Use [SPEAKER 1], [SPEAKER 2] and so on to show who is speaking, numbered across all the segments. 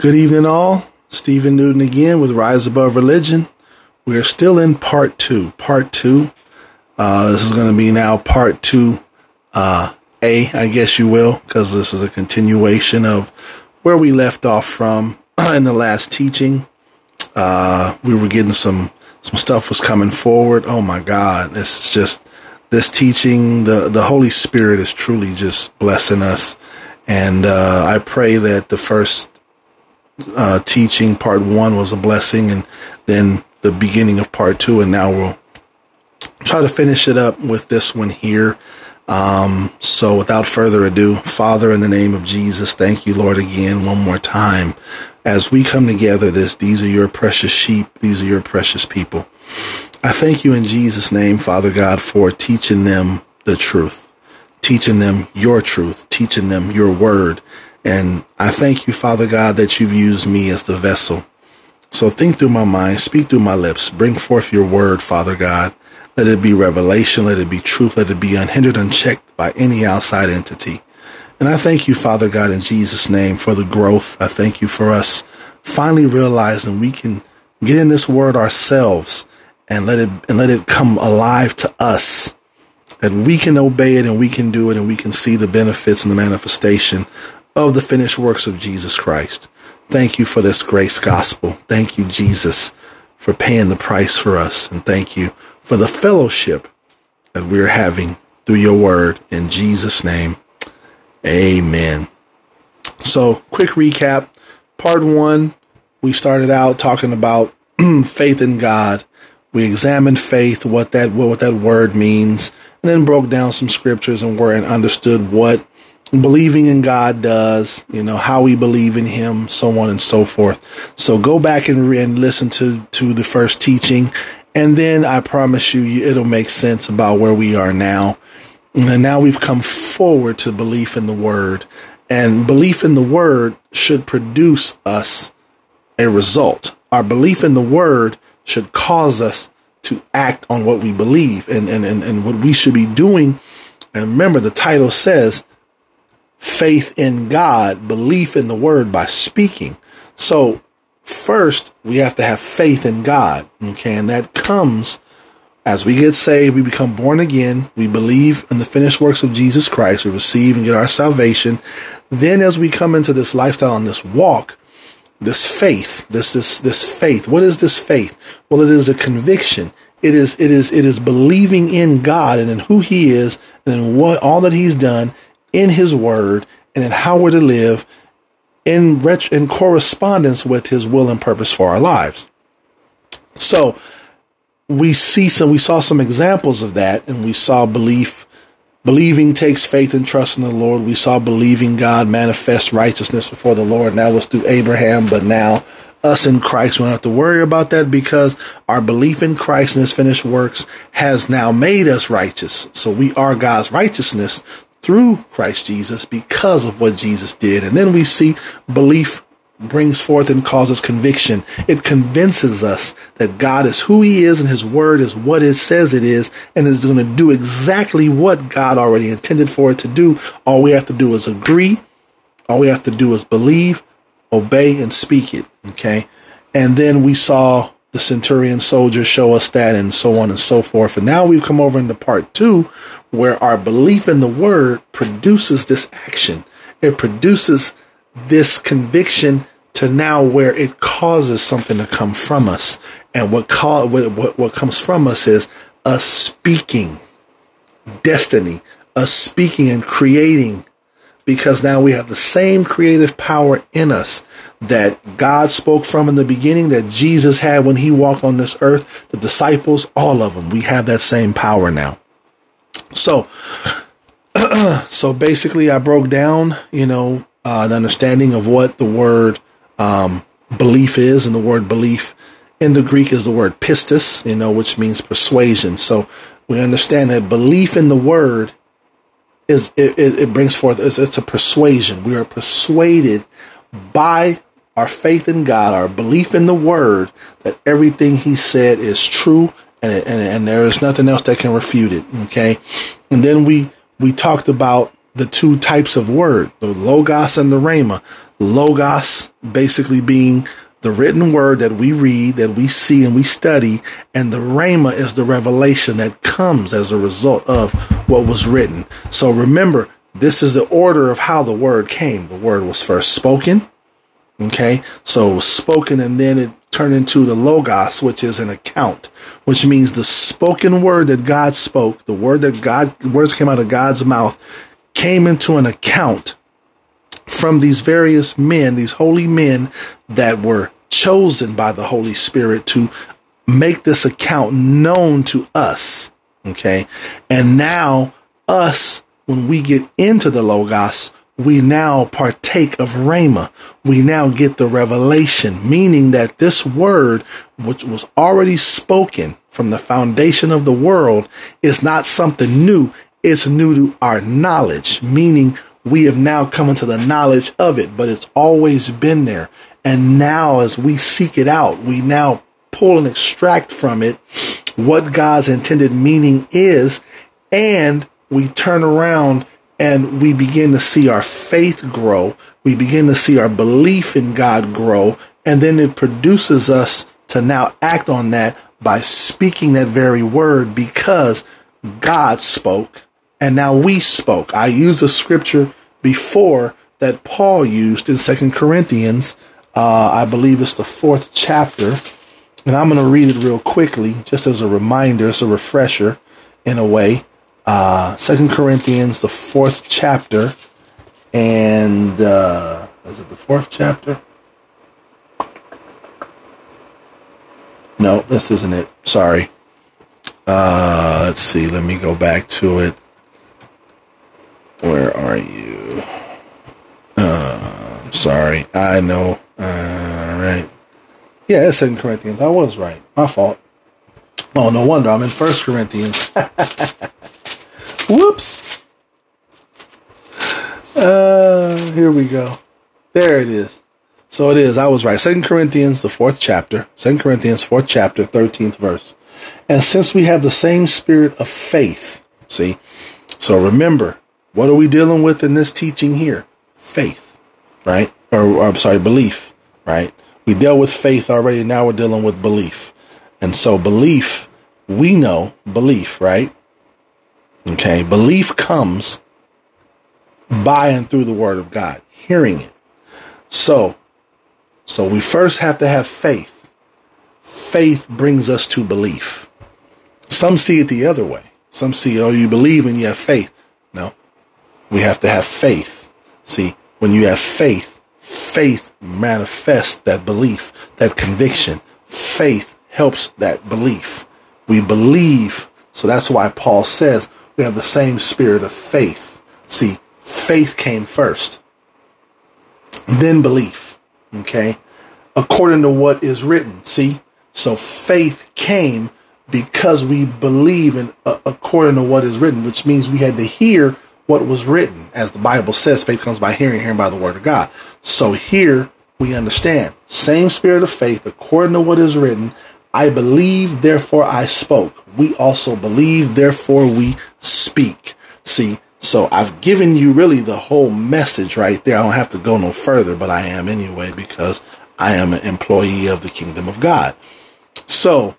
[SPEAKER 1] Good evening, all. Stephen Newton again with Rise Above Religion. We are still in part two. Part two. Uh, this is going to be now part two, uh, A, I guess you will, because this is a continuation of where we left off from in the last teaching. Uh, we were getting some some stuff was coming forward. Oh my God, it's just this teaching. The the Holy Spirit is truly just blessing us, and uh, I pray that the first uh, teaching. Part one was a blessing, and then the beginning of part two, and now we'll try to finish it up with this one here. Um, so without further ado, Father, in the name of Jesus, thank you, Lord, again, one more time. As we come together, this, these are your precious sheep. These are your precious people. I thank you in Jesus' name, Father God, for teaching them the truth, teaching them your truth, teaching them your word, and I thank you, Father God, that you've used me as the vessel. So think through my mind, speak through my lips, bring forth your word, Father God. Let it be revelation, let it be truth, let it be unhindered, unchecked by any outside entity. And I thank you, Father God, in Jesus' name for the growth. I thank you for us finally realizing we can get in this word ourselves and let it and let it come alive to us that we can obey it and we can do it and we can see the benefits and the manifestation of the finished works of Jesus Christ. Thank you for this grace gospel. Thank you, Jesus, for paying the price for us. And thank you for the fellowship that we're having through your word. In Jesus' name, amen. So, quick recap. Part one, we started out talking about faith in God. We examined faith, what that what that word means, and then broke down some scriptures and were and understood what believing in God does, you know, how we believe in Him, so on and so forth. So go back and, re- and listen to, to the first teaching. And then I promise you, it'll make sense about where we are now. And now we've come forward to belief in the Word. And belief in the Word should produce us a result. Our belief in the Word should cause us to act on what we believe and, and, and, and what we should be doing. And remember, the title says faith in God, belief in the word by speaking. So first we have to have faith in God. Okay. And that comes as we get saved, we become born again. We believe in the finished works of Jesus Christ. We receive and get our salvation. Then as we come into this lifestyle and this walk, this faith, this, this, this faith, what is this faith? Well, it is a conviction. It is, it is, it is believing in God and in who he is and in what, all that he's done in His Word and in how we're to live in, ret- in correspondence with His will and purpose for our lives. So we see some, we saw some examples of that, and we saw belief. Believing takes faith and trust in the Lord. We saw believing God manifest righteousness before the Lord, and that was through Abraham. But now, us in Christ, we don't have to worry about that because our belief in Christ and His finished works has now made us righteous. So we are God's righteousness through Christ Jesus because of what Jesus did. And then we see belief brings forth and causes conviction. It convinces us that God is who he is and his word is what it says it is and is going to do exactly what God already intended for it to do. All we have to do is agree. All we have to do is believe, obey, and speak it. Okay. And then we saw the centurion soldiers show us that and so on and so forth. And now we've come over into part two where our belief in the word produces this action. It produces this conviction to now where it causes something to come from us. And what, call, what, what, comes from us is us speaking destiny, us speaking and creating because now we have the same creative power in us that God spoke from in the beginning, that Jesus had when he walked on this earth, the disciples, all of them. We have that same power now. So, so basically, I broke down, you know, uh, the understanding of what the word um, belief is, and the word belief in the Greek is the word pistis, you know, which means persuasion. So we understand that belief in the word is it, it, brings forth it's, it's a persuasion. We are persuaded by our faith in God, our belief in the Word, that everything He said is true, and and, and there is nothing else that can refute it. Okay, and then we we talked about the two types of word, the logos and the rhema. Logos basically being the written word that we read, that we see and we study, and the Rhema is the revelation that comes as a result of what was written. So remember, this is the order of how the word came. The word was first spoken. Okay. So spoken and then it turned into the Logos, which is an account, which means the spoken word that God spoke, the word that God, words came out of God's mouth, came into an account from these various men, these holy men that were chosen by the Holy Spirit to make this account known to us. Okay. And now, us, when we get into the Logos, we now partake of Rhema. We now get the revelation, meaning that this word, which was already spoken from the foundation of the world, is not something new. It's new to our knowledge, meaning we have now come into the knowledge of it, but it's always been there. And now, as we seek it out, we now pull and extract from it what God's intended meaning is, and we turn around and we begin to see our faith grow. We begin to see our belief in God grow, and then it produces us to now act on that by speaking that very word because God spoke and now we spoke. I used a scripture before that Paul used in Second Corinthians. Uh, I believe it's the fourth chapter, and I'm going to read it real quickly, just as a reminder, it's a refresher in a way. Uh, Second Corinthians, the fourth chapter, and uh, is it the fourth chapter? No, this isn't it. Sorry. Uh, let's see. Let me go back to it. Where are you? Uh, sorry. I know. Uh, right. Yeah, it's Second Corinthians. I was right. My fault. Oh, no wonder I'm in First Corinthians. Whoops. Uh, here we go. There it is. So it is. I was right. Second Corinthians, the fourth chapter. Second Corinthians, fourth chapter, thirteenth verse. And since we have the same spirit of faith, see. So remember, what are we dealing with in this teaching here? Faith, right? Or, or I'm sorry, belief, right? We dealt with faith already. Now we're dealing with belief. And so belief, we know belief, right? Okay. Belief comes by and through the word of God, hearing it. So, so we first have to have faith. Faith brings us to belief. Some see it the other way. Some see, oh, you believe and you have faith. No, we have to have faith. See, when you have faith, faith manifests that belief, that conviction. Faith helps that belief. We believe. So that's why Paul says we have the same spirit of faith. See, faith came first, then belief. Okay. According to what is written. See, so faith came because we believe in uh, according to what is written, which means we had to hear what was written. As the Bible says, faith comes by hearing, hearing by the word of God. So here we understand same spirit of faith according to what is written. I believe, therefore I spoke. We also believe, therefore we speak. See, so I've given you really the whole message right there. I don't have to go no further, but I am anyway because I am an employee of the kingdom of God. So,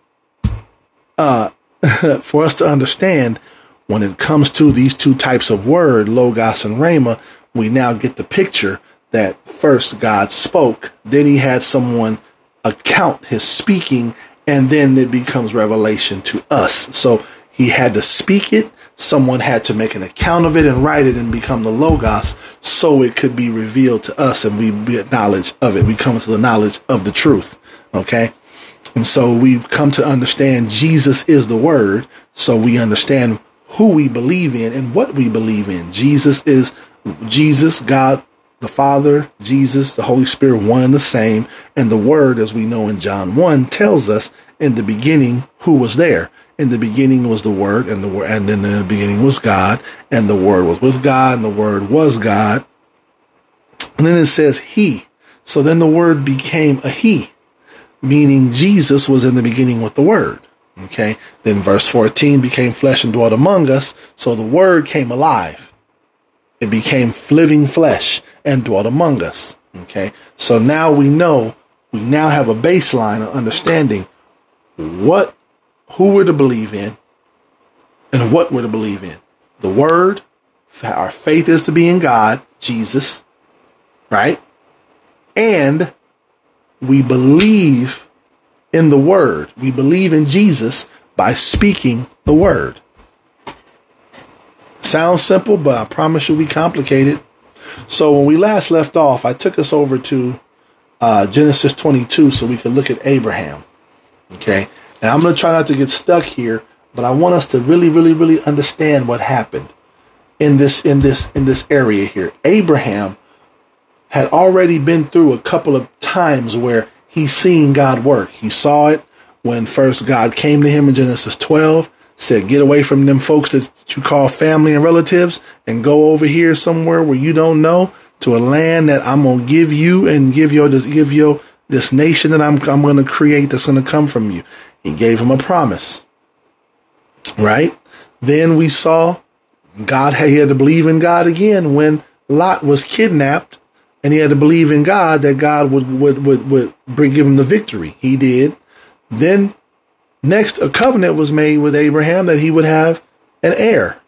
[SPEAKER 1] uh, for us to understand when it comes to these two types of word, Logos and Rhema, we now get the picture that first God spoke, then he had someone account his speaking, and then it becomes revelation to us. So he had to speak it, someone had to make an account of it and write it and become the Logos so it could be revealed to us and we get knowledge of it. We come to the knowledge of the truth. Okay. And so we've come to understand Jesus is the word. So we understand who we believe in and what we believe in. Jesus is Jesus, God the Father, Jesus, the Holy Spirit, one and the same. And the Word, as we know in John 1, tells us in the beginning who was there. In the beginning was the Word, and the Word, and in the beginning was God, and the Word was with God, and the Word was God. And then it says He. So then the Word became a He, meaning Jesus was in the beginning with the Word. Okay. Then verse 14 became flesh and dwelt among us. So the word came alive. It became living flesh and dwelt among us. Okay. So now we know, we now have a baseline of understanding what, who we're to believe in and what we're to believe in. The word, our faith is to be in God, Jesus, right? And we believe in the word. We believe in Jesus by speaking the word. Sounds simple, but I promise you we complicated. So when we last left off, I took us over to uh, Genesis 22 so we could look at Abraham. Okay. And I'm going to try not to get stuck here, but I want us to really, really, really understand what happened in this, in this, in this area here. Abraham had already been through a couple of times where he's seen God work. He saw it when first God came to him in Genesis 12 said, get away from them folks that you call family and relatives and go over here somewhere where you don't know to a land that I'm going to give you and give your, this, give your, this nation that I'm, I'm going to create that's going to come from you. He gave him a promise, right? Then we saw God, he had to believe in God again when Lot was kidnapped and he had to believe in God that God would, would, would, would bring, give him the victory. He did. Then Next, a covenant was made with Abraham that he would have an heir,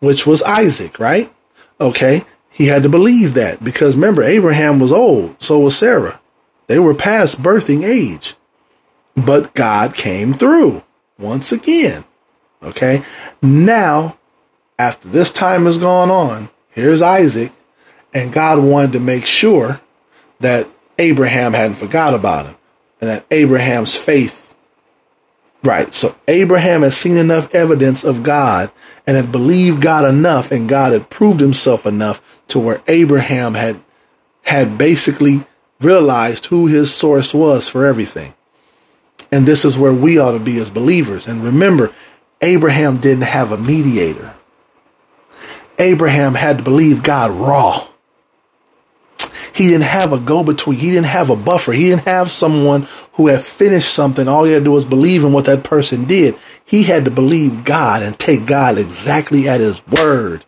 [SPEAKER 1] which was Isaac, right? Okay. He had to believe that because remember, Abraham was old, so was Sarah. They were past birthing age. But God came through once again. Okay. Now, after this time has gone on, here's Isaac, and God wanted to make sure that Abraham hadn't forgot about him and that Abraham's faith Right. So Abraham had seen enough evidence of God and had believed God enough and God had proved himself enough to where Abraham had had basically realized who his source was for everything. And this is where we ought to be as believers. And remember, Abraham didn't have a mediator. Abraham had to believe God raw. He didn't have a go between. He didn't have a buffer. He didn't have someone who had finished something. All he had to do was believe in what that person did. He had to believe God and take God exactly at his word.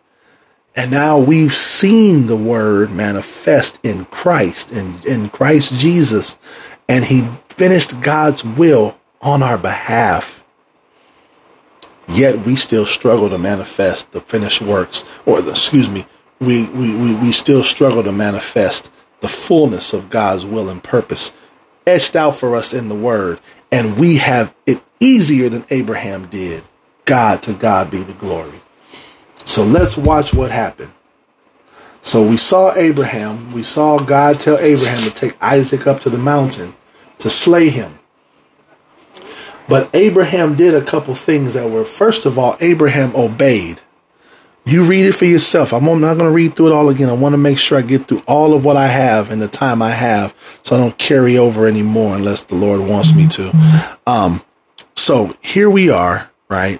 [SPEAKER 1] And now we've seen the word manifest in Christ, in, in Christ Jesus. And he finished God's will on our behalf. Yet we still struggle to manifest the finished works, or the, excuse me, we, we, we, we still struggle to manifest the fullness of God's will and purpose etched out for us in the word. And we have it easier than Abraham did. God to God be the glory. So let's watch what happened. So we saw Abraham, we saw God tell Abraham to take Isaac up to the mountain to slay him. But Abraham did a couple things that were, first of all, Abraham obeyed. You read it for yourself. I'm not going to read through it all again. I want to make sure I get through all of what I have in the time I have so I don't carry over anymore unless the Lord wants me to. Um, so here we are, right?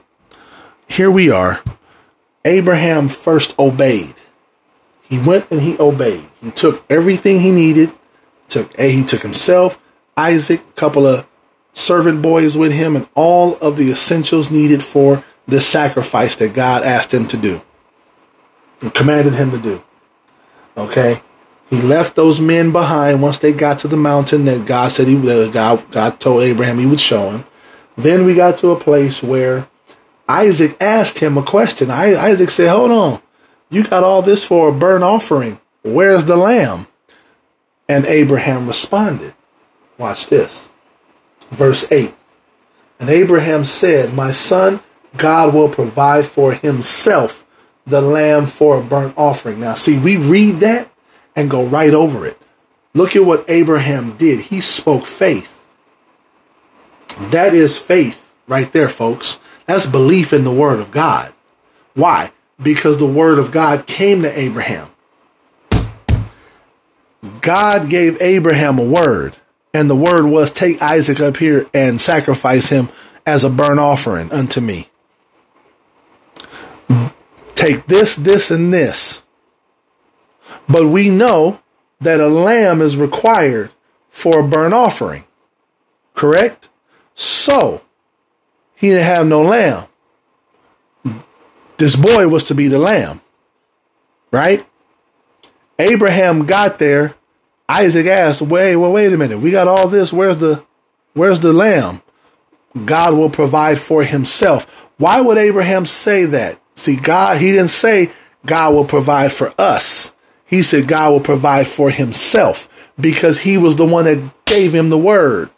[SPEAKER 1] Here we are. Abraham first obeyed. He went and he obeyed. He took everything he needed. Took he took himself, Isaac, a couple of servant boys with him, and all of the essentials needed for this sacrifice that God asked him to do commanded him to do. Okay? He left those men behind once they got to the mountain that God said he would, God, God told Abraham he would show him. Then we got to a place where Isaac asked him a question. Isaac said, Hold on. You got all this for a burnt offering. Where's the lamb? And Abraham responded. Watch this. Verse 8. And Abraham said, My son, God will provide for himself the lamb for a burnt offering. Now, see, we read that and go right over it. Look at what Abraham did. He spoke faith. That is faith right there, folks. That's belief in the word of God. Why? Because the word of God came to Abraham. God gave Abraham a word, and the word was take Isaac up here and sacrifice him as a burnt offering unto me take this, this, and this. But we know that a lamb is required for a burnt offering. Correct? So, he didn't have no lamb. This boy was to be the lamb. Right? Abraham got there. Isaac asked, "Wait, well, wait a minute. We got all this. Where's the, where's the lamb?" God will provide for Himself. Why would Abraham say that? See, God, He didn't say God will provide for us. He said God will provide for Himself because He was the one that gave him the word.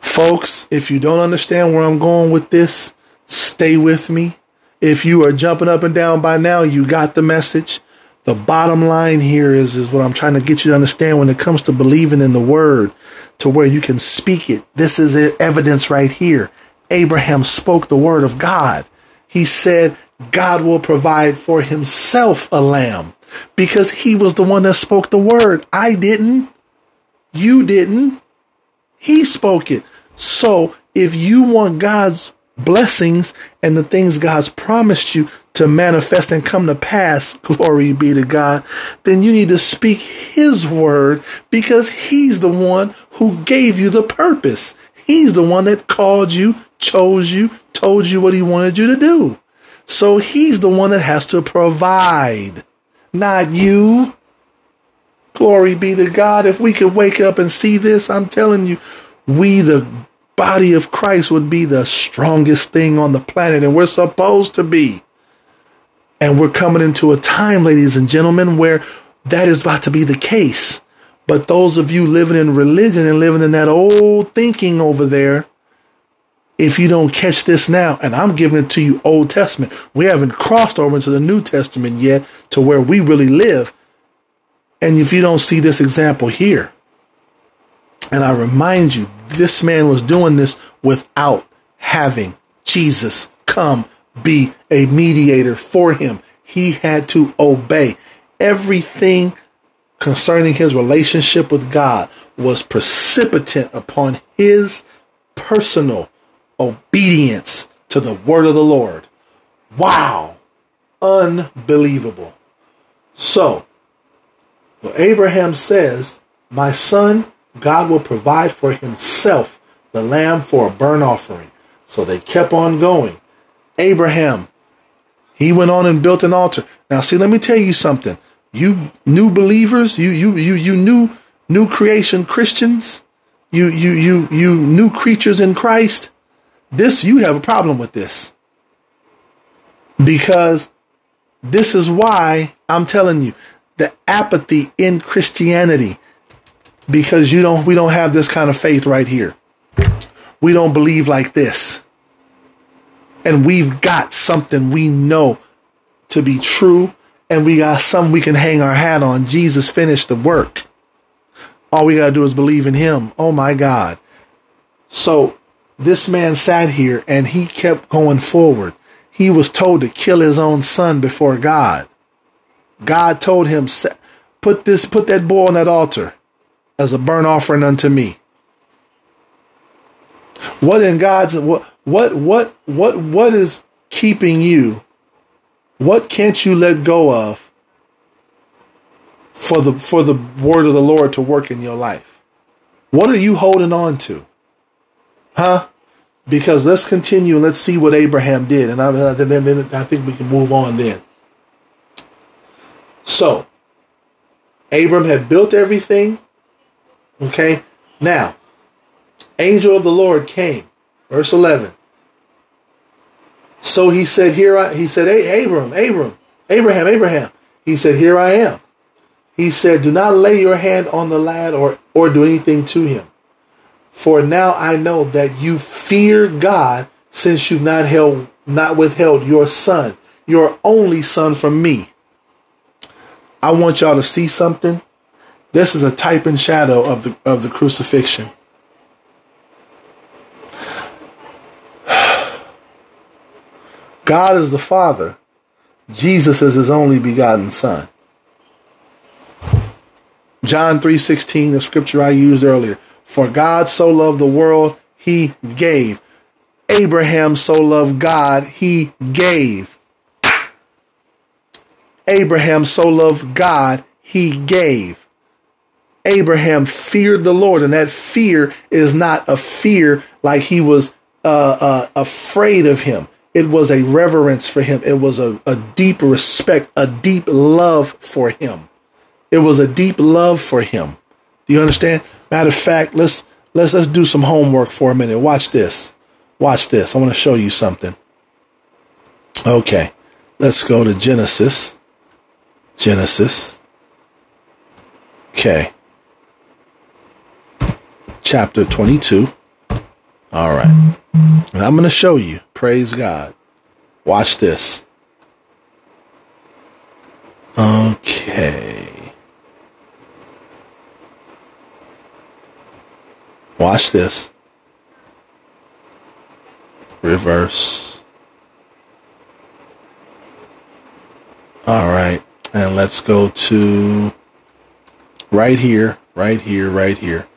[SPEAKER 1] Folks, if you don't understand where I'm going with this, stay with me. If you are jumping up and down by now, you got the message. The bottom line here is, is what I'm trying to get you to understand when it comes to believing in the word to where you can speak it. This is evidence right here. Abraham spoke the word of God. He said, God will provide for himself a lamb because he was the one that spoke the word. I didn't. You didn't. He spoke it. So if you want God's blessings and the things God's promised you to manifest and come to pass, glory be to God, then you need to speak His word because He's the one who gave you the purpose. He's the one that called you, chose you, told you what He wanted you to do. So He's the one that has to provide, not you. Glory be to God. If we could wake up and see this, I'm telling you, we, the body of Christ, would be the strongest thing on the planet, and we're supposed to be. And we're coming into a time, ladies and gentlemen, where that is about to be the case. But those of you living in religion and living in that old thinking over there, if you don't catch this now, and I'm giving it to you Old Testament, we haven't crossed over into the New Testament yet to where we really live. And if you don't see this example here, and I remind you, this man was doing this without having Jesus come be a mediator for him. He had to obey. Everything concerning his relationship with God was precipitant upon his personal obedience to the word of the Lord. Wow. Unbelievable. So, well, Abraham says, My son, God will provide for himself the lamb for a burnt offering. So they kept on going. Abraham, he went on and built an altar. Now, see, let me tell you something. You new believers, you you you you new new creation Christians, you you you you new creatures in Christ. This you have a problem with this. Because this is why I'm telling you the apathy in Christianity because you don't we don't have this kind of faith right here. We don't believe like this. And we've got something we know to be true and we got something we can hang our hat on. Jesus finished the work. All we got to do is believe in him. Oh my God. So this man sat here and he kept going forward. He was told to kill his own son before God. God told him, put this, put that boy on that altar as a burnt offering unto me. What in God's what what what what what is keeping you? What can't you let go of for the for the word of the Lord to work in your life? What are you holding on to? Huh? Because let's continue and let's see what Abraham did, and I, uh, then, then I think we can move on then. So, Abram had built everything. Okay? Now, angel of the Lord came. Verse 11. So he said, Here I, he said, Hey, Abram, Abram, Abraham, Abraham. He said, Here I am. He said, Do not lay your hand on the lad or, or do anything to him. For now I know that you fear God since you've not held, not withheld your son, your only son from me. I want y'all to see something. This is a type and shadow of the of the crucifixion. God is the Father. Jesus is his only begotten Son. John 3:16, the scripture I used earlier. For God so loved the world, he gave. Abraham so loved God, he gave. Abraham so loved God, he gave. Abraham feared the Lord, and that fear is not a fear like he was uh, uh, afraid of him. It was a reverence for him. It was a, a deep respect, a deep love for him. It was a deep love for him. Do you understand? Matter of fact, let's let's let's do some homework for a minute. Watch this. Watch this. I want to show you something. Okay. Let's go to Genesis. Genesis. Okay. Chapter 22. All right. And I'm going to show you. Praise God. Watch this. Okay. Watch this. Reverse. All right. And let's go to right here, right here, right here.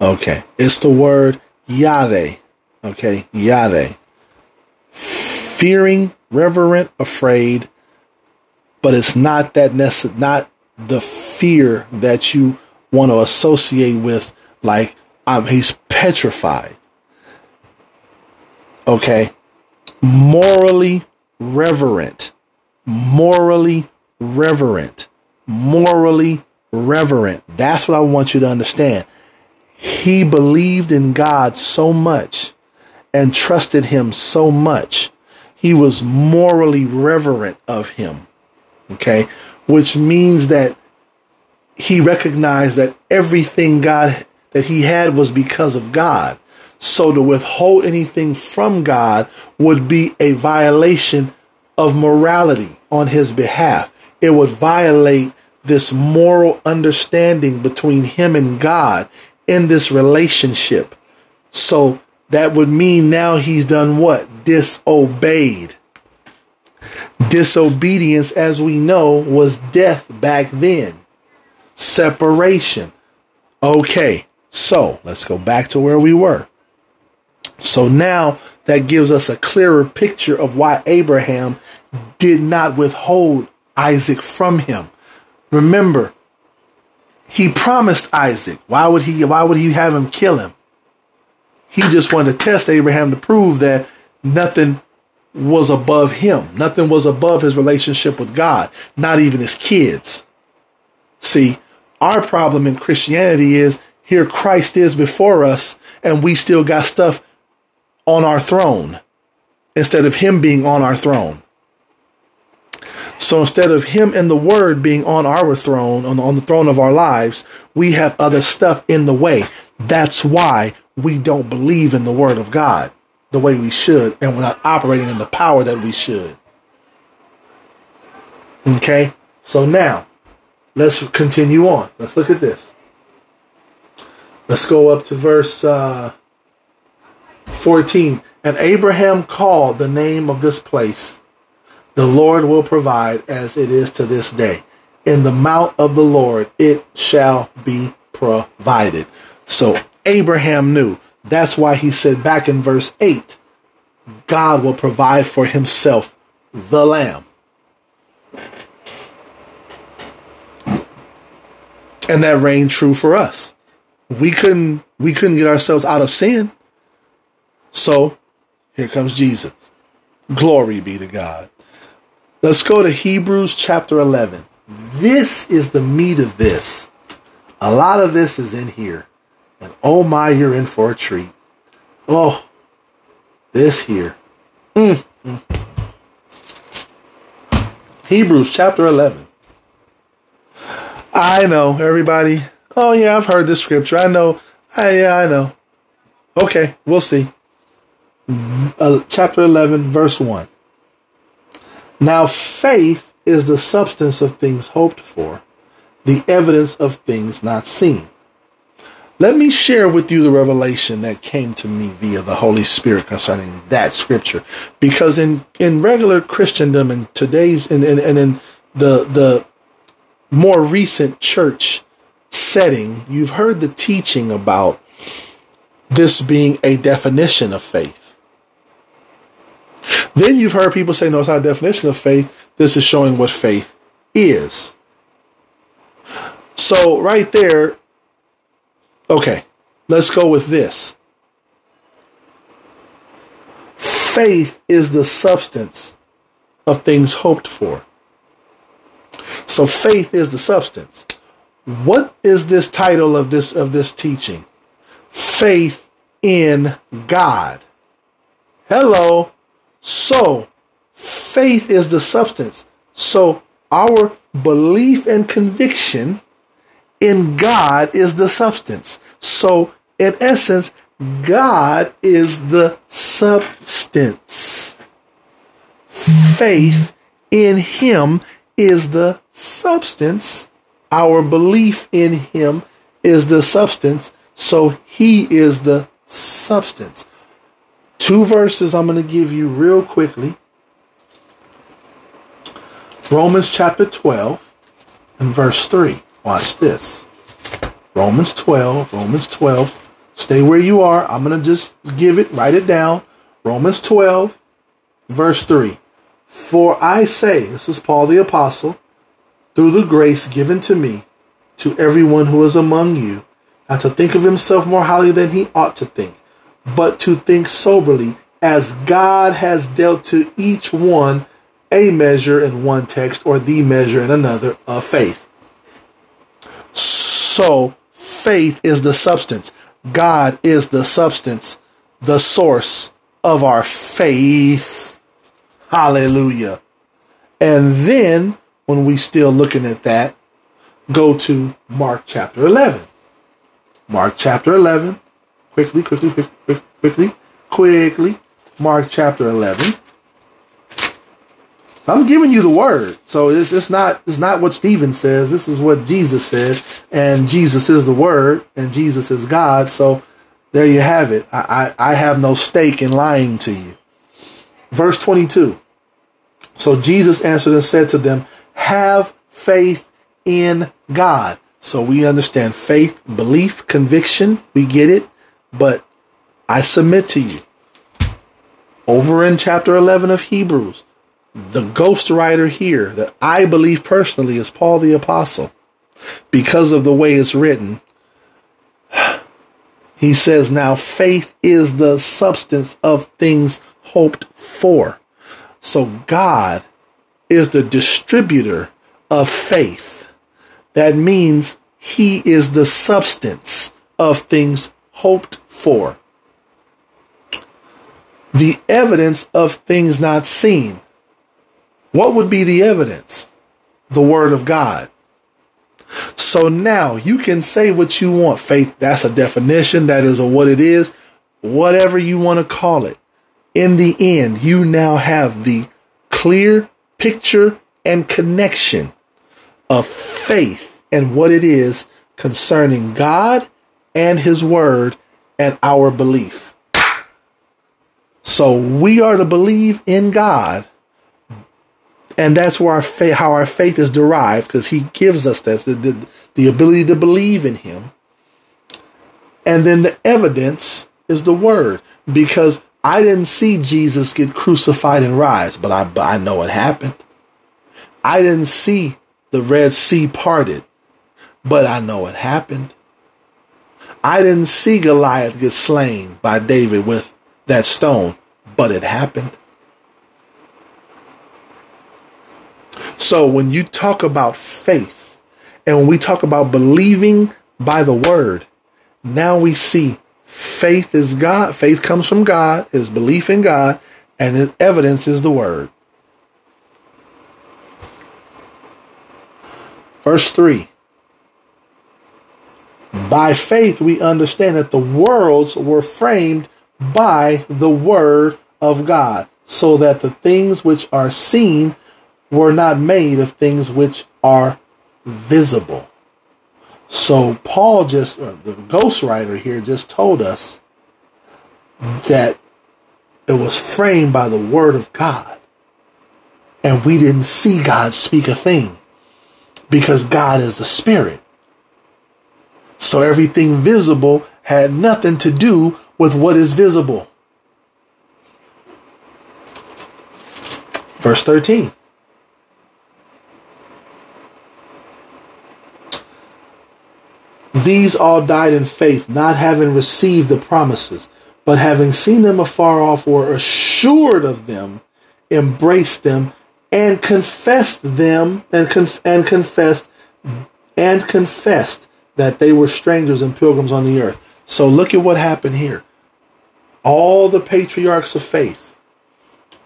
[SPEAKER 1] Okay. It's the word yade. Okay. Yade. Fearing, reverent, afraid, but it's not that necess- not the fear that you want to associate with like um, he's petrified. Okay. Morally reverent. Morally reverent. Morally reverent. That's what I want you to understand. He believed in God so much and trusted him so much. He was morally reverent of him. Okay. Which means that he recognized that everything God that he had was because of God. So to withhold anything from God would be a violation of morality on his behalf. It would violate this moral understanding between him and God in this relationship. So that would mean now he's done what? Disobeyed. Disobedience, as we know, was death back then. Separation. Okay, so let's go back to where we were. So now that gives us a clearer picture of why Abraham did not withhold Isaac from him. Remember, he promised Isaac. Why would he why would he have him kill him? He just wanted to test Abraham to prove that nothing was above him. Nothing was above his relationship with God, not even his kids. See, our problem in Christianity is here Christ is before us and we still got stuff on our throne instead of him being on our throne. So instead of him and the word being on our throne, on, on the throne of our lives, we have other stuff in the way. That's why we don't believe in the word of God the way we should and we're not operating in the power that we should. Okay? So now, let's continue on. Let's look at this. Let's go up to verse uh, 14. And Abraham called the name of this place, the Lord will provide as it is to this day. In the mount of the Lord it shall be provided. So Abraham knew. That's why he said back in verse 8, God will provide for himself the lamb. And that reigned true for us. We couldn't we couldn't get ourselves out of sin. So here comes Jesus. Glory be to God. Let's go to Hebrews chapter 11. This is the meat of this. A lot of this is in here. And oh my, you're in for a treat. Oh, this here. Mm, mm. Hebrews chapter 11. I know, everybody. Oh, yeah, I've heard this scripture. I know. I, yeah, I know. Okay, we'll see. Uh, chapter 11, verse 1. Now, faith is the substance of things hoped for, the evidence of things not seen. Let me share with you the revelation that came to me via the Holy Spirit concerning that scripture. Because in, in regular Christendom and today's and, and, and in the the more recent church setting, you've heard the teaching about this being a definition of faith. Then you've heard people say, no, it's not a definition of faith. This is showing what faith is. So, right there, Okay, let's go with this. Faith is the substance of things hoped for. So faith is the substance. What is this title of this of this teaching? Faith in God. Hello. So faith is the substance. So our belief and conviction in God is the substance. So in essence, God is the substance. Faith in Him is the substance. Our belief in Him is the substance. So He is the substance. Two verses I'm going to give you real quickly Romans chapter 12 and verse 3. Watch this. Romans 12, Romans 12 Stay where you are. I'm going to just give it, write it down. Romans 12, verse 3. For I say, this is Paul the Apostle, through the grace given to me, to everyone who is among you, not to think of himself more highly than he ought to think, but to think soberly, as God has dealt to each one a measure in one text or the measure in another of faith. So, faith is the substance. God is the substance, the source of our faith. Hallelujah. And then, when we still looking at that, go to Mark chapter 11. Mark chapter 11. Quickly, quickly, quickly, quickly, quickly. Mark chapter 11. So I'm giving you the word. So it's, it's not it's not what Stephen says. This is what Jesus said, and Jesus is the word, and Jesus is God. So there you have it. I, I, I have no stake in lying to you. Verse 22. So Jesus answered and said to them, Have faith in God. So we understand faith, belief, conviction. We get it. But I submit to you. Over in chapter 11 of Hebrews, the ghostwriter here that I believe personally is Paul the Apostle because of the way it's written. He says, Now faith is the substance of things hoped for. So God is the distributor of faith. That means He is the substance of things hoped for. The evidence of things not seen. What would be the evidence? The Word of God. So now you can say what you want. Faith, that's a definition. That is a what it is. Whatever you want to call it. In the end, you now have the clear picture and connection of faith and what it is concerning God and His Word and our belief. So we are to believe in God and that's where our faith, how our faith is derived, because He gives us the, the, the ability to believe in Him. And then the evidence is the Word, because I didn't see Jesus get crucified and rise, but I, but I know it happened. I didn't see the Red Sea parted, but I know it happened. I didn't see Goliath get slain by David with that stone, but it happened. So when you talk about faith and when we talk about believing by the word, now we see faith is God. Faith comes from God, is belief in God, and the evidence is the word. Verse 3 By faith, we understand that the worlds were framed by the word of God, so that the things which are seen were not made of things which are visible. So Paul just, uh, the ghostwriter here, just told us that it was framed by the word of God. And we didn't see God speak a thing because God is a spirit. So everything visible had nothing to do with what is visible. Verse 13. These all died in faith, not having received the promises, but having seen them afar off, were assured of them, embraced them, and confessed them and conf- and confessed and confessed that they were strangers and pilgrims on the earth. So look at what happened here. All the patriarchs of faith,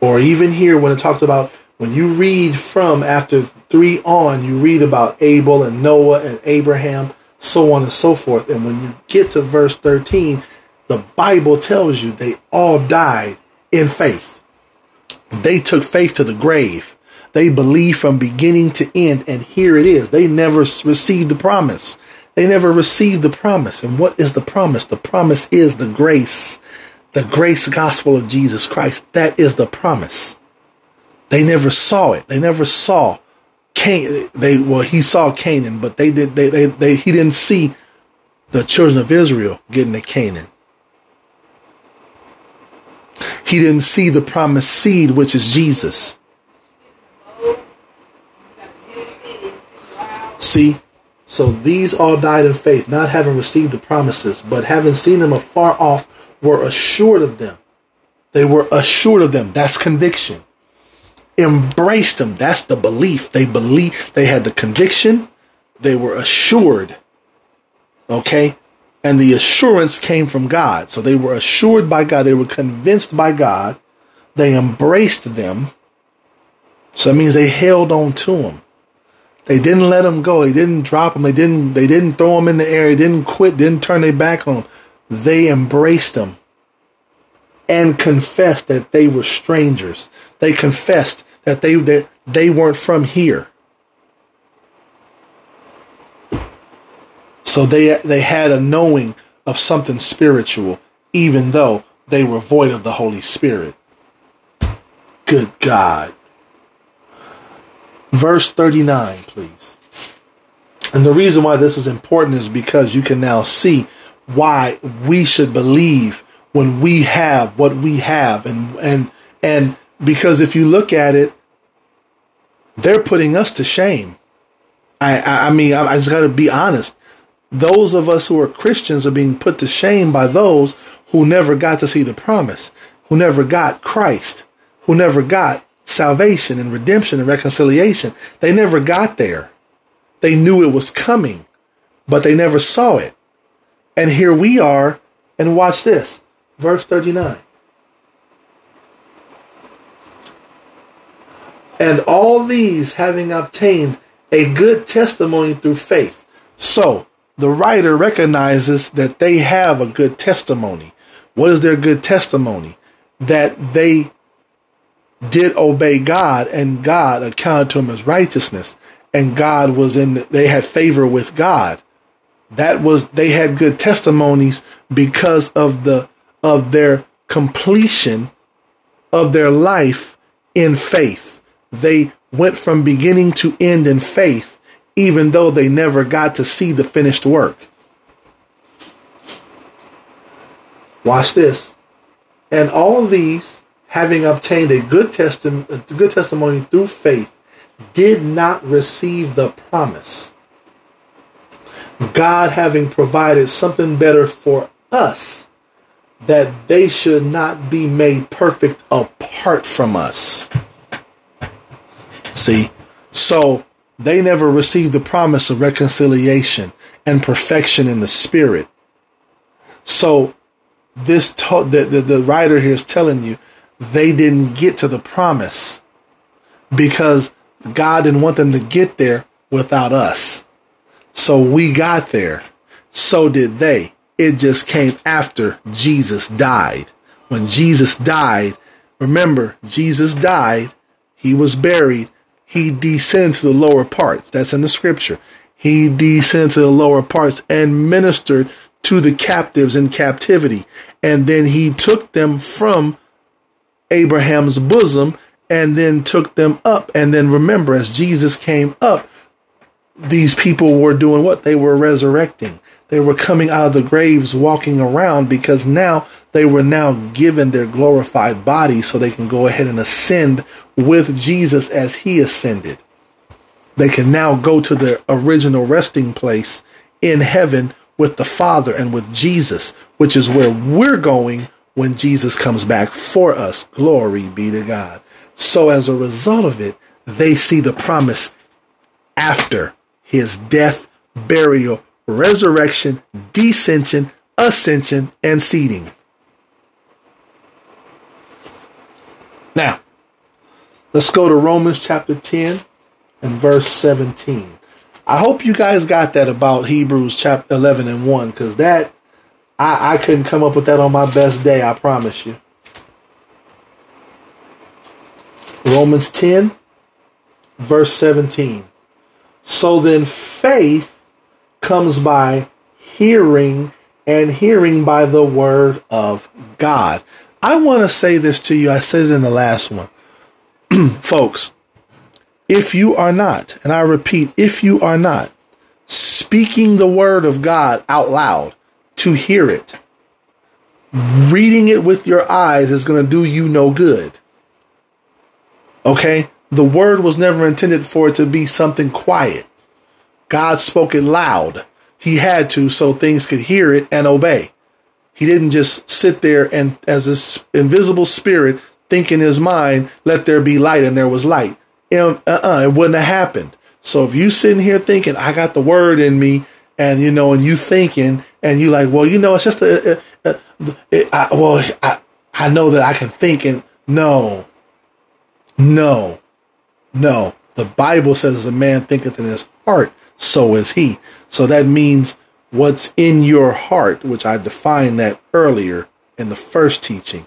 [SPEAKER 1] or even here when it talked about when you read from after three on, you read about Abel and Noah and Abraham, so on and so forth. And when you get to verse 13, the Bible tells you they all died in faith. They took faith to the grave. They believed from beginning to end, and here it is. They never received the promise. They never received the promise. And what is the promise? The promise is the grace, the grace gospel of Jesus Christ. That is the promise. They never saw it. They never saw Cain. They well, he saw Canaan, but they did. They, they, they he didn't see the children of Israel getting to Canaan. He didn't see the promised seed, which is Jesus. See, so these all died in faith, not having received the promises, but having seen them afar off, were assured of them. They were assured of them. That's conviction. Embraced them. That's the belief. They believe they had the conviction. They were assured. Okay? And the assurance came from God. So they were assured by God. They were convinced by God. They embraced them. So that means they held on to them. They didn't let them go. They didn't drop them. They didn't. They didn't throw them in the air. They didn't quit. Didn't turn their back on them. They embraced them and confessed that they were strangers. They confessed that they that they weren't from here. So they they had a knowing of something spiritual, even though they were void of the Holy Spirit. Good God. Verse 39, please. And the reason why this is important is because you can now see why we should believe when we have what we have and and and because if you look at it they're putting us to shame. I i, I mean I, I just got to be honest. Those of us who are christians are being put to shame by those who never got to see the promise who never got christ who never got salvation and redemption and reconciliation. They never got there. They knew it was coming but they never saw it. And here we are and watch this. Verse 39. And all these having obtained a good testimony through faith. So the writer recognizes that they have a good testimony. What is their good testimony? That they did obey God and God accounted to them as righteousness. And God was in, the, they had favor with God. That was, they had good testimonies because of the of their completion of their life in faith. They went from beginning to end in faith, even though they never got to see the finished work. Watch this. And all these, having obtained a good, a good testimony through faith, did not receive the promise. God having provided something better for us that they should not be made perfect apart from us. See? So they never received the promise of reconciliation and perfection in the spirit. So this to- the, the, the writer here is telling you they didn't get to the promise because God didn't want them to get there without us. So we got there. So did they. It just came after Jesus died. When Jesus died, remember, Jesus died, he was buried, he descended to the lower parts. That's in the scripture. He descended to the lower parts and ministered to the captives in captivity. And then he took them from Abraham's bosom and then took them up. And then remember, as Jesus came up, these people were doing what? They were resurrecting. They were coming out of the graves walking around because now they were now given their glorified bodies so they can go ahead and ascend with Jesus as he ascended. They can now go to their original resting place in heaven with the Father and with Jesus, which is where we're going when Jesus comes back for us. Glory be to God. So as a result of it, they see the promise after his death, burial, resurrection, descension, ascension, and seating. Now, let's go to Romans chapter 10 and verse 17. I hope you guys got that about Hebrews chapter 11 and 1 because that, I, I couldn't come up with that on my best day, I promise you. Romans 10, verse 17. So then faith comes by hearing, and hearing by the word of God. I want to say this to you. I said it in the last one. Folks, if you are not, and I repeat, if you are not speaking the word of God out loud to hear it, reading it with your eyes is going to do you no good. Okay? The word was never intended for it to be something quiet. God spoke it loud. He had to so things could hear it and obey. He didn't just sit there and, as this invisible spirit, think in his mind, let there be light, and there was light. Uh uh it wouldn't have happened. So if you sitting here thinking, I got the word in me, and you know, and you thinking, and you like, well, you know, it's just a, well, I, I know that I can think, and no, no, no. The Bible says, as a man thinketh in his heart, so is he. So that means what's in your heart, which I defined that earlier in the first teaching.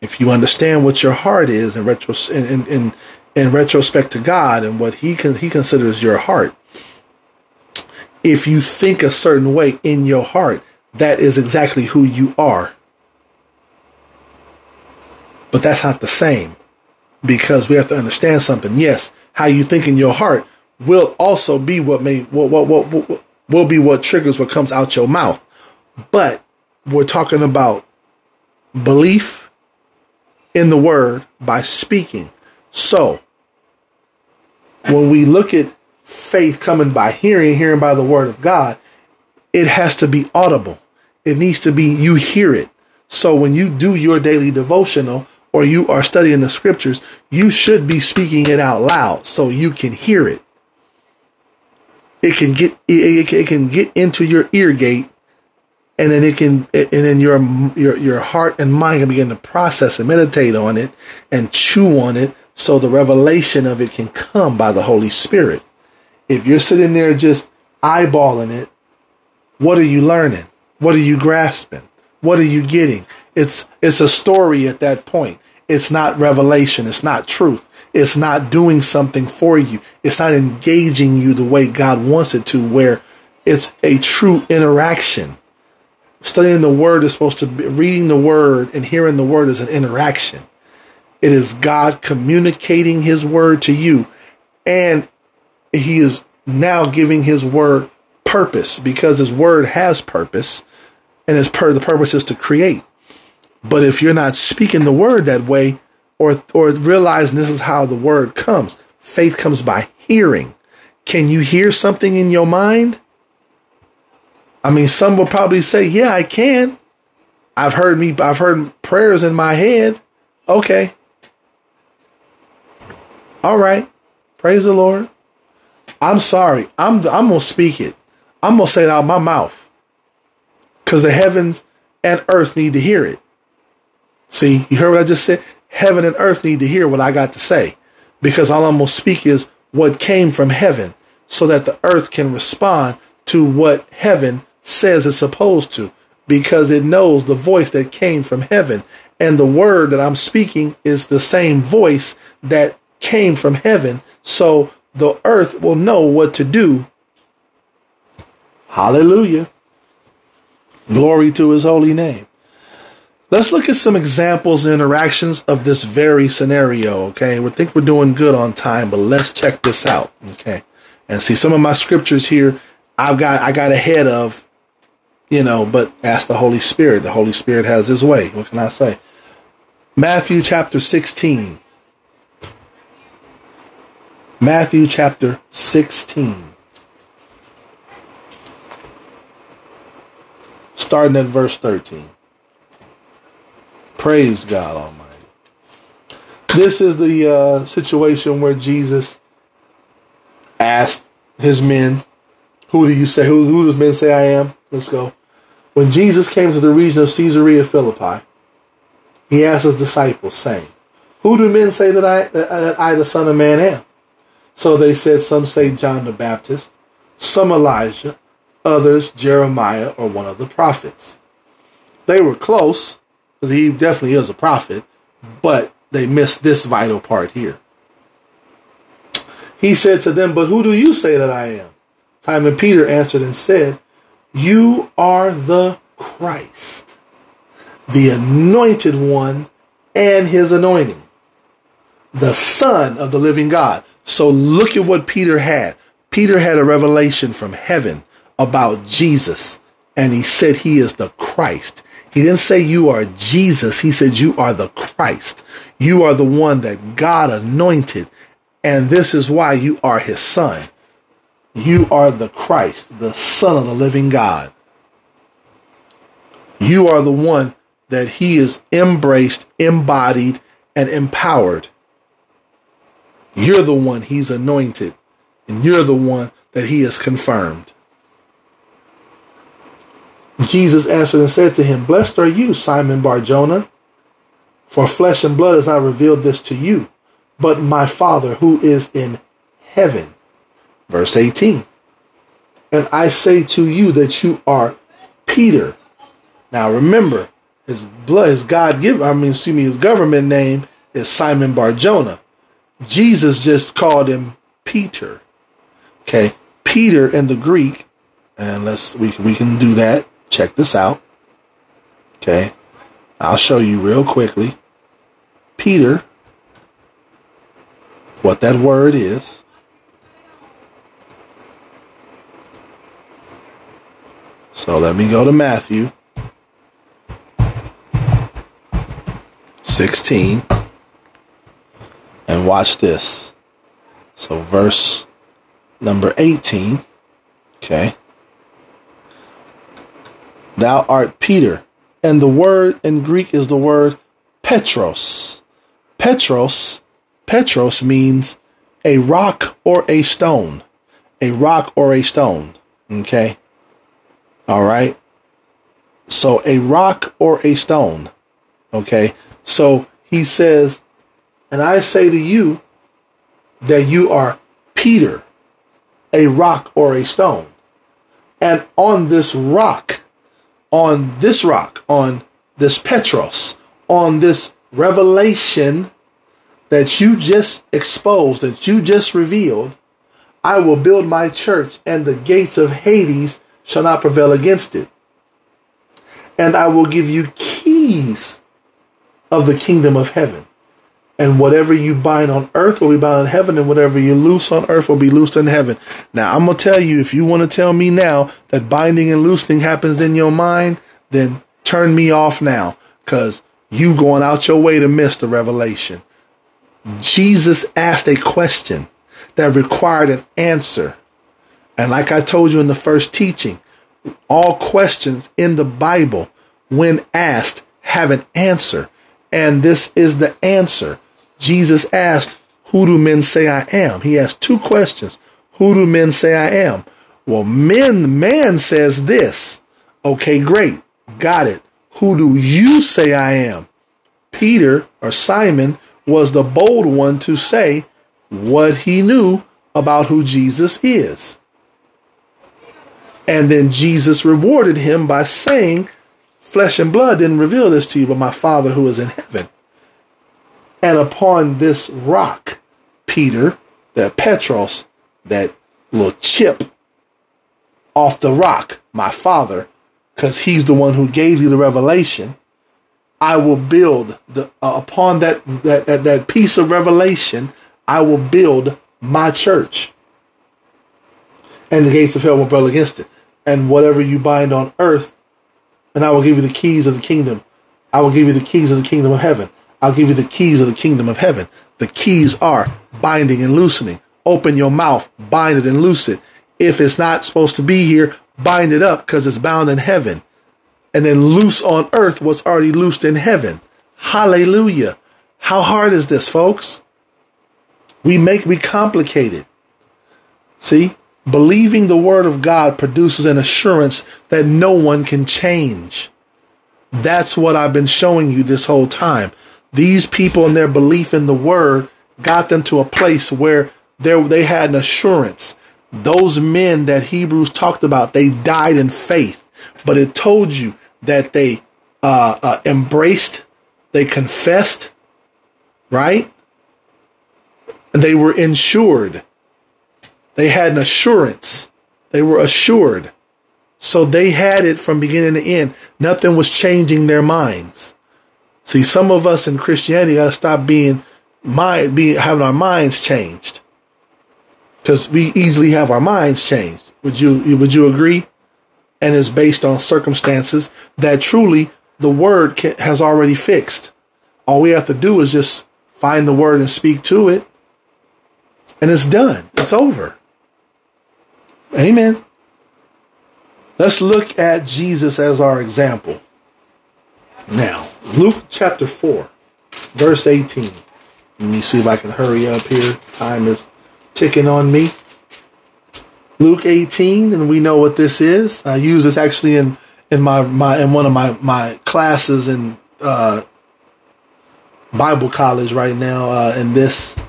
[SPEAKER 1] If you understand what your heart is in, retro, in, in, in retrospect to God and what he, he considers your heart, if you think a certain way in your heart, that is exactly who you are. But that's not the same because we have to understand something. Yes, how you think in your heart will also be what may what what what, what will be what triggers what comes out your mouth. But we're talking about belief in the word by speaking. So when we look at faith coming by hearing, hearing by the word of God, it has to be audible. It needs to be you hear it. So when you do your daily devotional or you are studying the scriptures, you should be speaking it out loud so you can hear it. It can get it, it can get into your ear gate, and then it can and then your your your heart and mind can begin to process and meditate on it and chew on it, so the revelation of it can come by the Holy Spirit. If you're sitting there just eyeballing it, what are you learning? What are you grasping? What are you getting? It's it's a story at that point. It's not revelation. It's not truth. It's not doing something for you. It's not engaging you the way God wants it to, where it's a true interaction. Studying the word is supposed to be reading the word and hearing the word is an interaction. It is God communicating his word to you. And he is now giving his word purpose because his word has purpose and his per the purpose is to create. But if you're not speaking the word that way, or or realizing this is how the word comes, faith comes by hearing. Can you hear something in your mind? I mean, some will probably say, "Yeah, I can." I've heard me. I've heard prayers in my head. Okay. All right. Praise the Lord. I'm sorry. I'm I'm gonna speak it. I'm gonna say it out of my mouth. Cause the heavens and earth need to hear it. See, you heard what I just said? Heaven and earth need to hear what I got to say because all I'm going to speak is what came from heaven so that the earth can respond to what heaven says it's supposed to because it knows the voice that came from heaven. And the word that I'm speaking is the same voice that came from heaven. So the earth will know what to do. Hallelujah. Glory to his holy name. Let's look at some examples and interactions of this very scenario. Okay, we think we're doing good on time, but let's check this out. Okay, and see some of my scriptures here. I've got I got ahead of, you know, but ask the Holy Spirit. The Holy Spirit has His way. What can I say? Matthew chapter sixteen. Matthew chapter sixteen. Starting at verse 13. Praise God Almighty. this is the uh, situation where Jesus asked his men, "Who do you say? Who, who does men say I am?" Let's go. When Jesus came to the region of Caesarea Philippi, he asked his disciples, saying, "Who do men say that I that I, the Son of Man, am?" So they said, "Some say John the Baptist, some Elijah, others Jeremiah or one of the prophets." They were close because he definitely is a prophet, but they missed this vital part here. He said to them, But who do you say that I am? Simon Peter answered and said, You are the Christ, the anointed one, and his anointing, the Son of the living God. So look at what Peter had. Peter had a revelation from heaven about Jesus, and he said he is the Christ. He didn't say you are Jesus. He said you are the Christ. You are the one that God anointed. And this is why you are his son. You are the Christ, the son of the living God. You are the one that he is embraced, embodied, and empowered. You're the one he's anointed, and you're the one that he has confirmed. Jesus answered and said to him, Blessed are you, Simon Barjona, for flesh and blood has not revealed this to you, but my Father who is in heaven. Verse 18. And I say to you that you are Peter. Now remember, his blood, his God given, I mean, excuse me, his government name is Simon Barjona. Jesus just called him Peter. Okay. Peter in the Greek, and let's we we can do that. Check this out. Okay. I'll show you real quickly. Peter, what that word is. So let me go to Matthew 16 and watch this. So, verse number 18. Okay. Thou art Peter. And the word in Greek is the word Petros. Petros, Petros means a rock or a stone. A rock or a stone. Okay. All right. So a rock or a stone. Okay. So he says, and I say to you that you are Peter, a rock or a stone. And on this rock, on this rock, on this Petros, on this revelation that you just exposed, that you just revealed, I will build my church, and the gates of Hades shall not prevail against it. And I will give you keys of the kingdom of heaven. And whatever you bind on earth will be bound in heaven, and whatever you loose on earth will be loosed in heaven. Now, I'm going to tell you if you want to tell me now that binding and loosening happens in your mind, then turn me off now because you going out your way to miss the revelation. Jesus asked a question that required an answer. And like I told you in the first teaching, all questions in the Bible, when asked, have an answer. And this is the answer. Jesus asked, Who do men say I am? He asked two questions. Who do men say I am? Well, men, man says this. Okay, great. Got it. Who do you say I am? Peter or Simon was the bold one to say what he knew about who Jesus is. And then Jesus rewarded him by saying, Flesh and blood didn't reveal this to you, but my Father who is in heaven. And upon this rock, Peter, that Petros, that little chip off the rock, my father, because he's the one who gave you the revelation. I will build the uh, upon that, that that that piece of revelation. I will build my church, and the gates of hell will rebel against it. And whatever you bind on earth, and I will give you the keys of the kingdom. I will give you the keys of the kingdom of heaven. I'll give you the keys of the kingdom of heaven. The keys are binding and loosening. Open your mouth, bind it and loose it. If it's not supposed to be here, bind it up because it's bound in heaven. And then loose on earth what's already loosed in heaven. Hallelujah. How hard is this, folks? We make we complicate it. See, believing the word of God produces an assurance that no one can change. That's what I've been showing you this whole time. These people and their belief in the word got them to a place where they, had an assurance. Those men that Hebrews talked about, they died in faith, but it told you that they uh, uh, embraced, they confessed, right? And they were insured. They had an assurance. They were assured. So they had it from beginning to end. Nothing was changing their minds. See, some of us in Christianity got to stop being mind, being having our minds changed, because we easily have our minds changed. Would you Would you agree? And it's based on circumstances that truly the word can, has already fixed. All we have to do is just find the word and speak to it, and it's done. It's over. Amen. Let's look at Jesus as our example. Now, Luke chapter 4, verse 18. Let me see if I can hurry up here. Time is ticking on me. Luke 18, and we know what this is. I use this actually in in my, my in one of my my classes in uh, Bible college right now. Uh, in this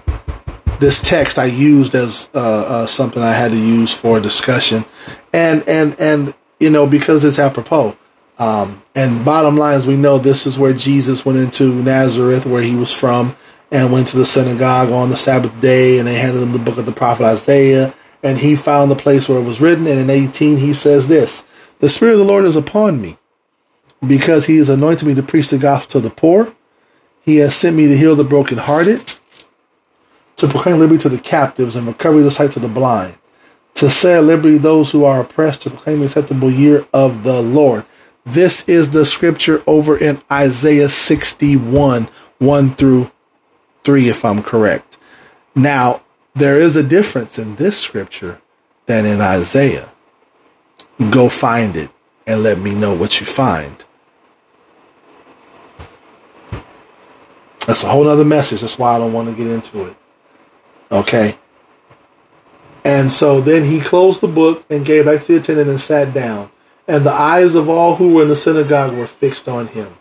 [SPEAKER 1] this text, I used as uh, uh something I had to use for discussion, and and and you know because it's apropos. Um, and bottom line is, we know this is where Jesus went into Nazareth, where he was from, and went to the synagogue on the Sabbath day, and they handed him the book of the prophet Isaiah, and he found the place where it was written. And in 18, he says this The Spirit of the Lord is upon me, because he has anointed me to preach the gospel to the poor. He has sent me to heal the brokenhearted, to proclaim liberty to the captives, and recovery of the sight to the blind, to set at liberty those who are oppressed, to proclaim the acceptable year of the Lord. This is the scripture over in Isaiah 61, 1 through 3, if I'm correct. Now, there is a difference in this scripture than in Isaiah. Go find it and let me know what you find. That's a whole other message. That's why I don't want to get into it. Okay. And so then he closed the book and gave back to the attendant and sat down. And the eyes of all who were in the synagogue were fixed on him.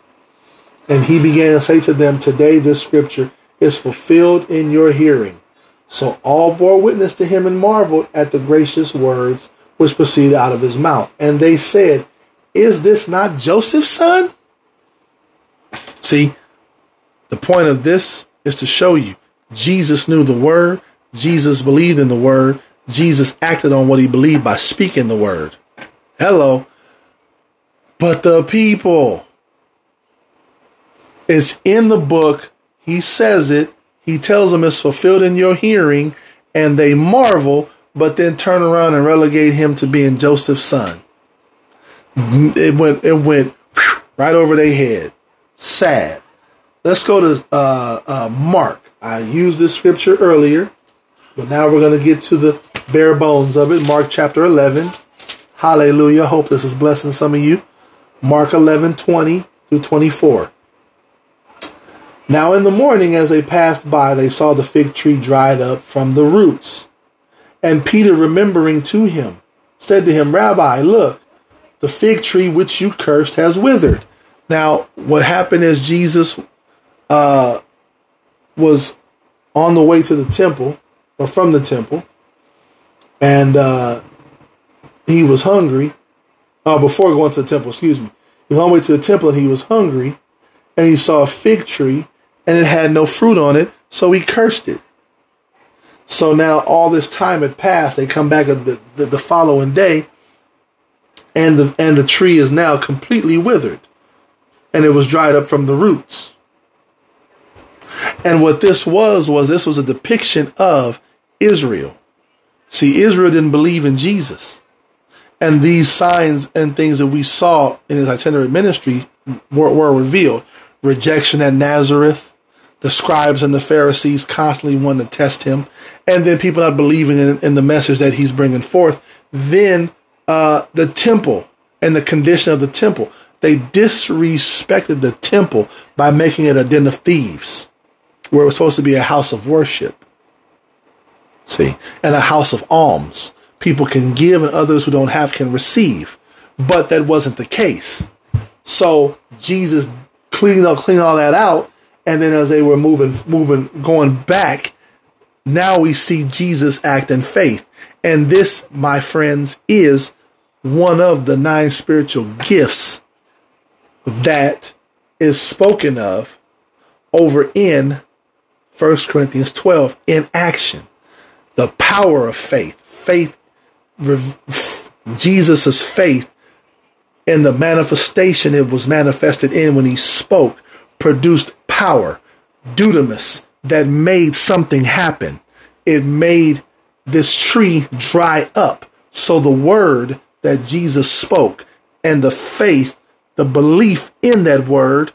[SPEAKER 1] And he began to say to them, Today this scripture is fulfilled in your hearing. So all bore witness to him and marveled at the gracious words which proceeded out of his mouth. And they said, Is this not Joseph's son? See, the point of this is to show you Jesus knew the word, Jesus believed in the word, Jesus acted on what he believed by speaking the word. Hello. But the people, it's in the book. He says it. He tells them it's fulfilled in your hearing, and they marvel, but then turn around and relegate him to being Joseph's son. It went, it went right over their head. Sad. Let's go to uh, uh, Mark. I used this scripture earlier, but now we're going to get to the bare bones of it. Mark chapter 11. Hallelujah. Hope this is blessing some of you. Mark 11, 20 through 24. Now in the morning, as they passed by, they saw the fig tree dried up from the roots. And Peter, remembering to him, said to him, Rabbi, look, the fig tree which you cursed has withered. Now, what happened is Jesus uh, was on the way to the temple, or from the temple, and uh, he was hungry uh, before going to the temple, excuse me. He was on the way to the temple and he was hungry and he saw a fig tree and it had no fruit on it, so he cursed it. So now all this time had passed. They come back the, the, the following day and the, and the tree is now completely withered and it was dried up from the roots. And what this was, was this was a depiction of Israel. See, Israel didn't believe in Jesus. And these signs and things that we saw in his itinerant ministry were, were revealed. Rejection at Nazareth, the scribes and the Pharisees constantly wanting to test him, and then people not believing in, in the message that he's bringing forth. Then uh, the temple and the condition of the temple. They disrespected the temple by making it a den of thieves. where it was supposed to be a house of worship. See, and a house of alms. People can give and others who don't have can receive. But that wasn't the case. So Jesus cleaned up, cleaned all that out. And then as they were moving, moving, going back, now we see Jesus act in faith. And this, my friends, is one of the nine spiritual gifts that is spoken of over in 1 Corinthians 12 in action. The power of faith. Faith, Jesus' faith in the manifestation it was manifested in when he spoke produced power, dunamis, that made something happen. It made this tree dry up. So the word that Jesus spoke and the faith, the belief in that word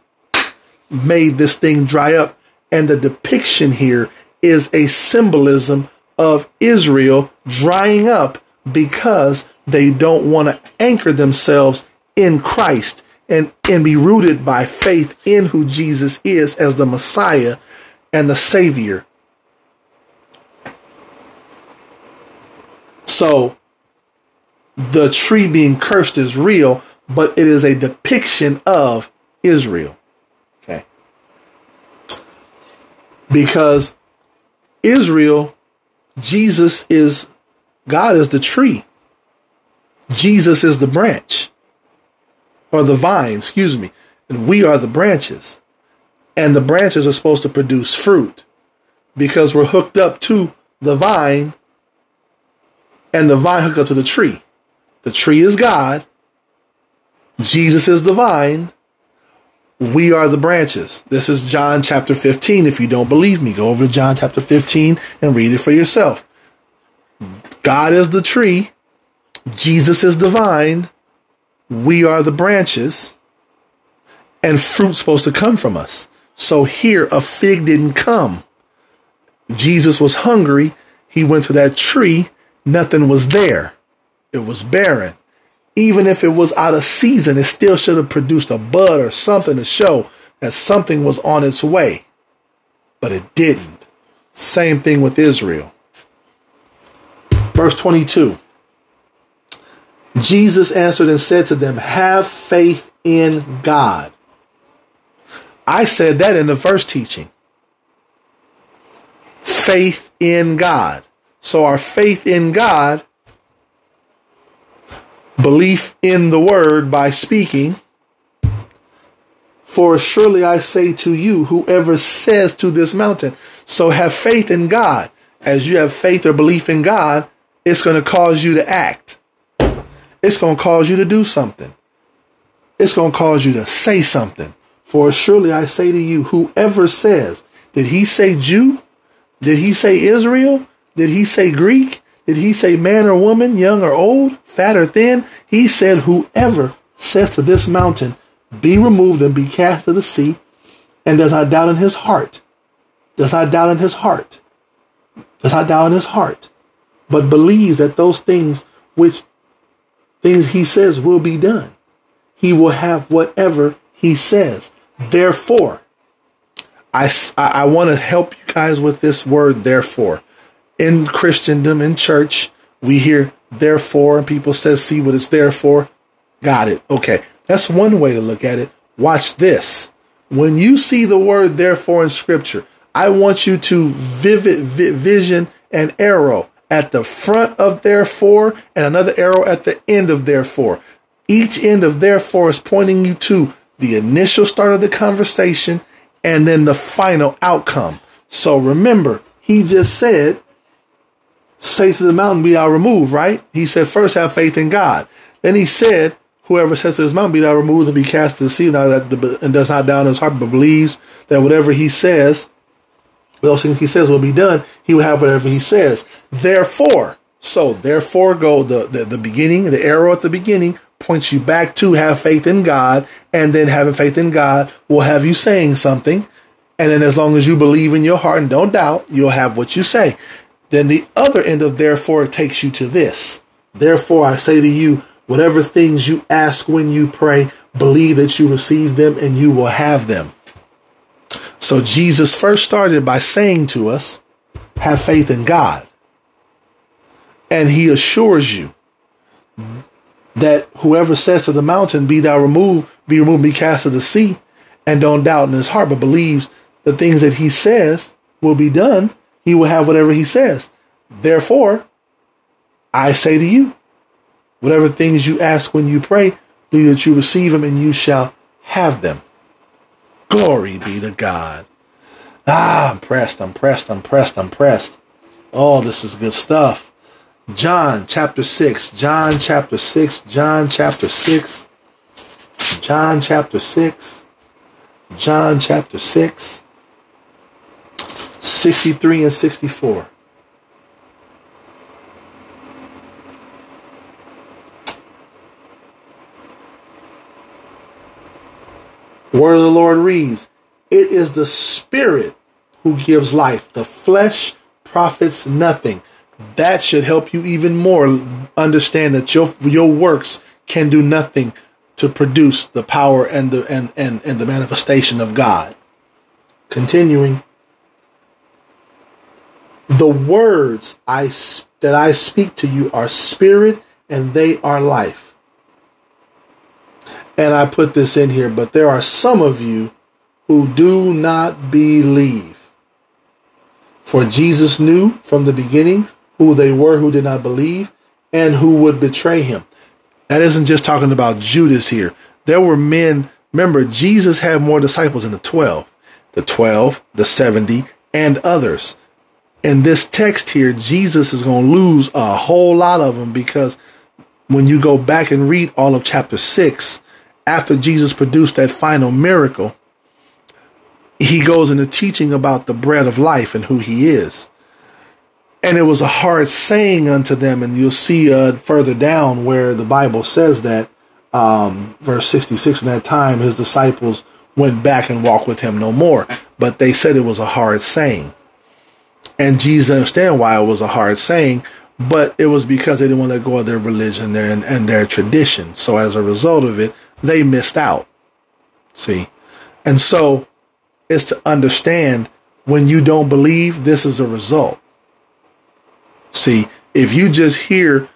[SPEAKER 1] made this thing dry up. And the depiction here is a symbolism of Israel drying up because they don't want to anchor themselves in Christ and, and be rooted by faith in who Jesus is as the Messiah and the Savior. So the tree being cursed is real, but it is a depiction of Israel. Okay. Because Israel, Jesus is, God is the tree. Jesus is the branch or the vine, excuse me, and we are the branches. And the branches are supposed to produce fruit because we're hooked up to the vine and the vine hooked up to the tree. The tree is God. Jesus is the vine. We are the branches. This is John chapter 15. If you don't believe me, go over to John chapter 15 and read it for yourself. God is the tree. Jesus is the vine. We are the branches. And fruit's supposed to come from us. So here, a fig didn't come. Jesus was hungry. He went to that tree. Nothing was there. It was barren. Even if it was out of season, it still should have produced a bud or something to show that something was on its way. But it didn't. Same thing with Israel. Verse 22 Jesus answered and said to them, Have faith in God. I said that in the first teaching. Faith in God. So our faith in God, belief in the word by speaking. For surely I say to you, whoever says to this mountain, so have faith in God. As you have faith or belief in God, it's going to cause you to act. It's going to cause you to do something. It's going to cause you to say something. For surely I say to you, whoever says, did he say Jew? Did he say Israel? Did he say Greek? Did he say man or woman, young or old, fat or thin? He said, whoever says to this mountain, be removed and be cast to the sea, and does not doubt in his heart, does not doubt in his heart, does not doubt in his heart, but believes that those things which things he says will be done. He will have whatever he says. Therefore, I, I, want to help you guys with this word, therefore. In Christendom, in church, we hear therefore, and people say, see what it's there for. Got it. Okay. That's one way to look at it. Watch this. When you see the word therefore in scripture, I want you to vivid vi- vision an arrow at the front of therefore and another arrow at the end of therefore. Each end of therefore is pointing you to the initial start of the conversation and then the final outcome. So remember, he just said, say to the mountain, be thou removed, right? He said, first have faith in God. Then he said, whoever says to this mountain, be thou removed and be cast to the sea, and does not doubt in his heart, but believes that whatever he says, those things he says will be done, he will have whatever he says. Therefore, so therefore go the, the, the beginning, the arrow at the beginning points you back to have faith in God, and then having faith in God will have you saying something. And then as long as you believe in your heart and don't doubt, you'll have what you say. Then the other end of therefore takes you to this. Therefore, I say to you, whatever things you ask when you pray, believe that you receive them and you will have them. So Jesus first started by saying to us, have faith in God. And he assures you that whoever says to the mountain, be thou removed, be removed, be cast to the sea, and don't doubt in his heart, but believes the things that he says will be done, he will have whatever he says. Therefore, I say to you, whatever things you ask when you pray, believe that you receive them and you shall have them. Glory be to God. Ah, I'm pressed, I'm pressed, I'm pressed, I'm pressed. Oh, this is good stuff. John chapter 6, John chapter 6, John chapter 6, John chapter 6, John chapter 6, 63 and 64. Word of the Lord reads, It is the Spirit who gives life. The flesh profits nothing. That should help you even more understand that your your works can do nothing to produce the power and the and, and, and the manifestation of God. Continuing. The words I that I speak to you are spirit and they are life and I put this in here, but there are some of you who do not believe. For Jesus knew from the beginning who they were who did not believe and who would betray him. That isn't just talking about Judas here. There were men, remember, Jesus had more disciples than the 12, the 12, the 70, and others. In this text here, Jesus is going to lose a whole lot of them because when you go back and read all of chapter 6, after Jesus produced that final miracle, he goes into teaching about the bread of life and who he is. And it was a hard saying unto them, and you'll see uh, further down where the Bible says that, um, verse 66, from that time his disciples went back and walked with him no more. But they said it was a hard saying. And Jesus understand why it was a hard saying, but it was because they didn't want to go of their religion and, and their tradition. So as a result of it, they missed out. See? And so it's to understand when you don't believe, this is a result. See, if you just hear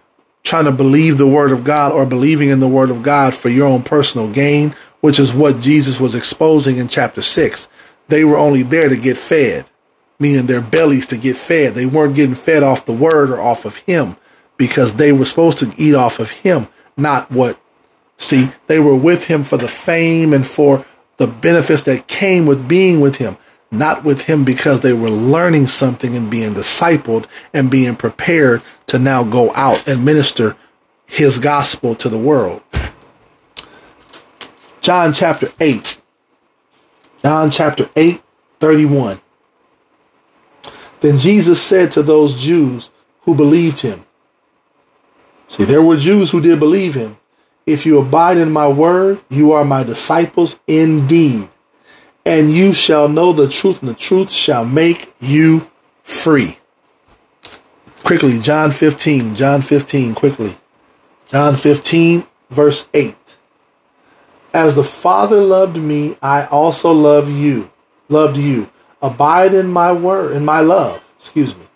[SPEAKER 1] trying to believe the word of God or believing in the word of God for your own personal gain, which is what Jesus was exposing in chapter 6, they were only there to get fed, meaning their bellies to get fed. They weren't getting fed off the word or off of Him because they were supposed to eat off of Him, not what See, they were with him for the fame and for the benefits that came with being with him, not with him because they were learning something and being discipled and being prepared to now go out and minister his gospel to the world. John chapter 8. John chapter 8, 31. Then Jesus said to those Jews who believed him, See, there were Jews who did believe him. If you abide in my word, you are my disciples indeed. And you shall know the truth, and the truth shall make you free. Quickly, John 15, John 15, quickly. John 15, verse 8. As the Father loved me, I also love you, loved you. Abide in my word, in my love. Excuse me.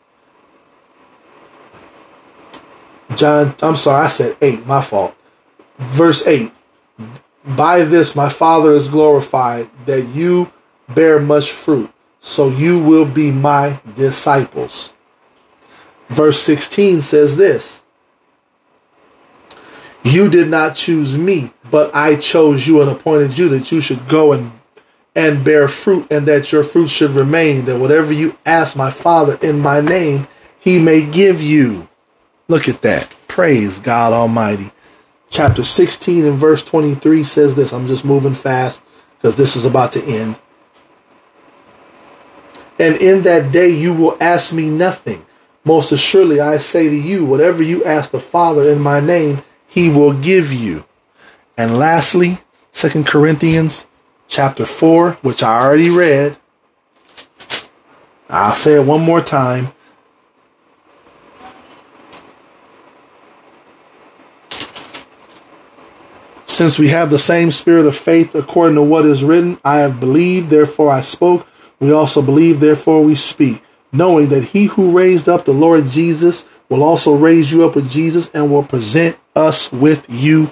[SPEAKER 1] John, I'm sorry, I said 8, my fault verse 8 By this my Father is glorified, that you bear much fruit, so you will be my disciples. Verse 16 says this You did not choose me, but I chose you and appointed you that you should go and and bear fruit, and that your fruit should remain, that whatever you ask my Father in my name, he may give you. Look at that. Praise God Almighty chapter 16 and verse 23 says this. I'm just moving fast because this is about to end. And in that day you will ask me nothing. Most assuredly, I say to you, whatever you ask the Father in my name, he will give you. And lastly, Second Corinthians chapter 4, which I already read. I'll say it one more time. Since we have the same spirit of faith according to what is written, I have believed, therefore I spoke. We also believe, therefore we speak, knowing that he who raised up the Lord Jesus will also raise you up with Jesus and will present us with you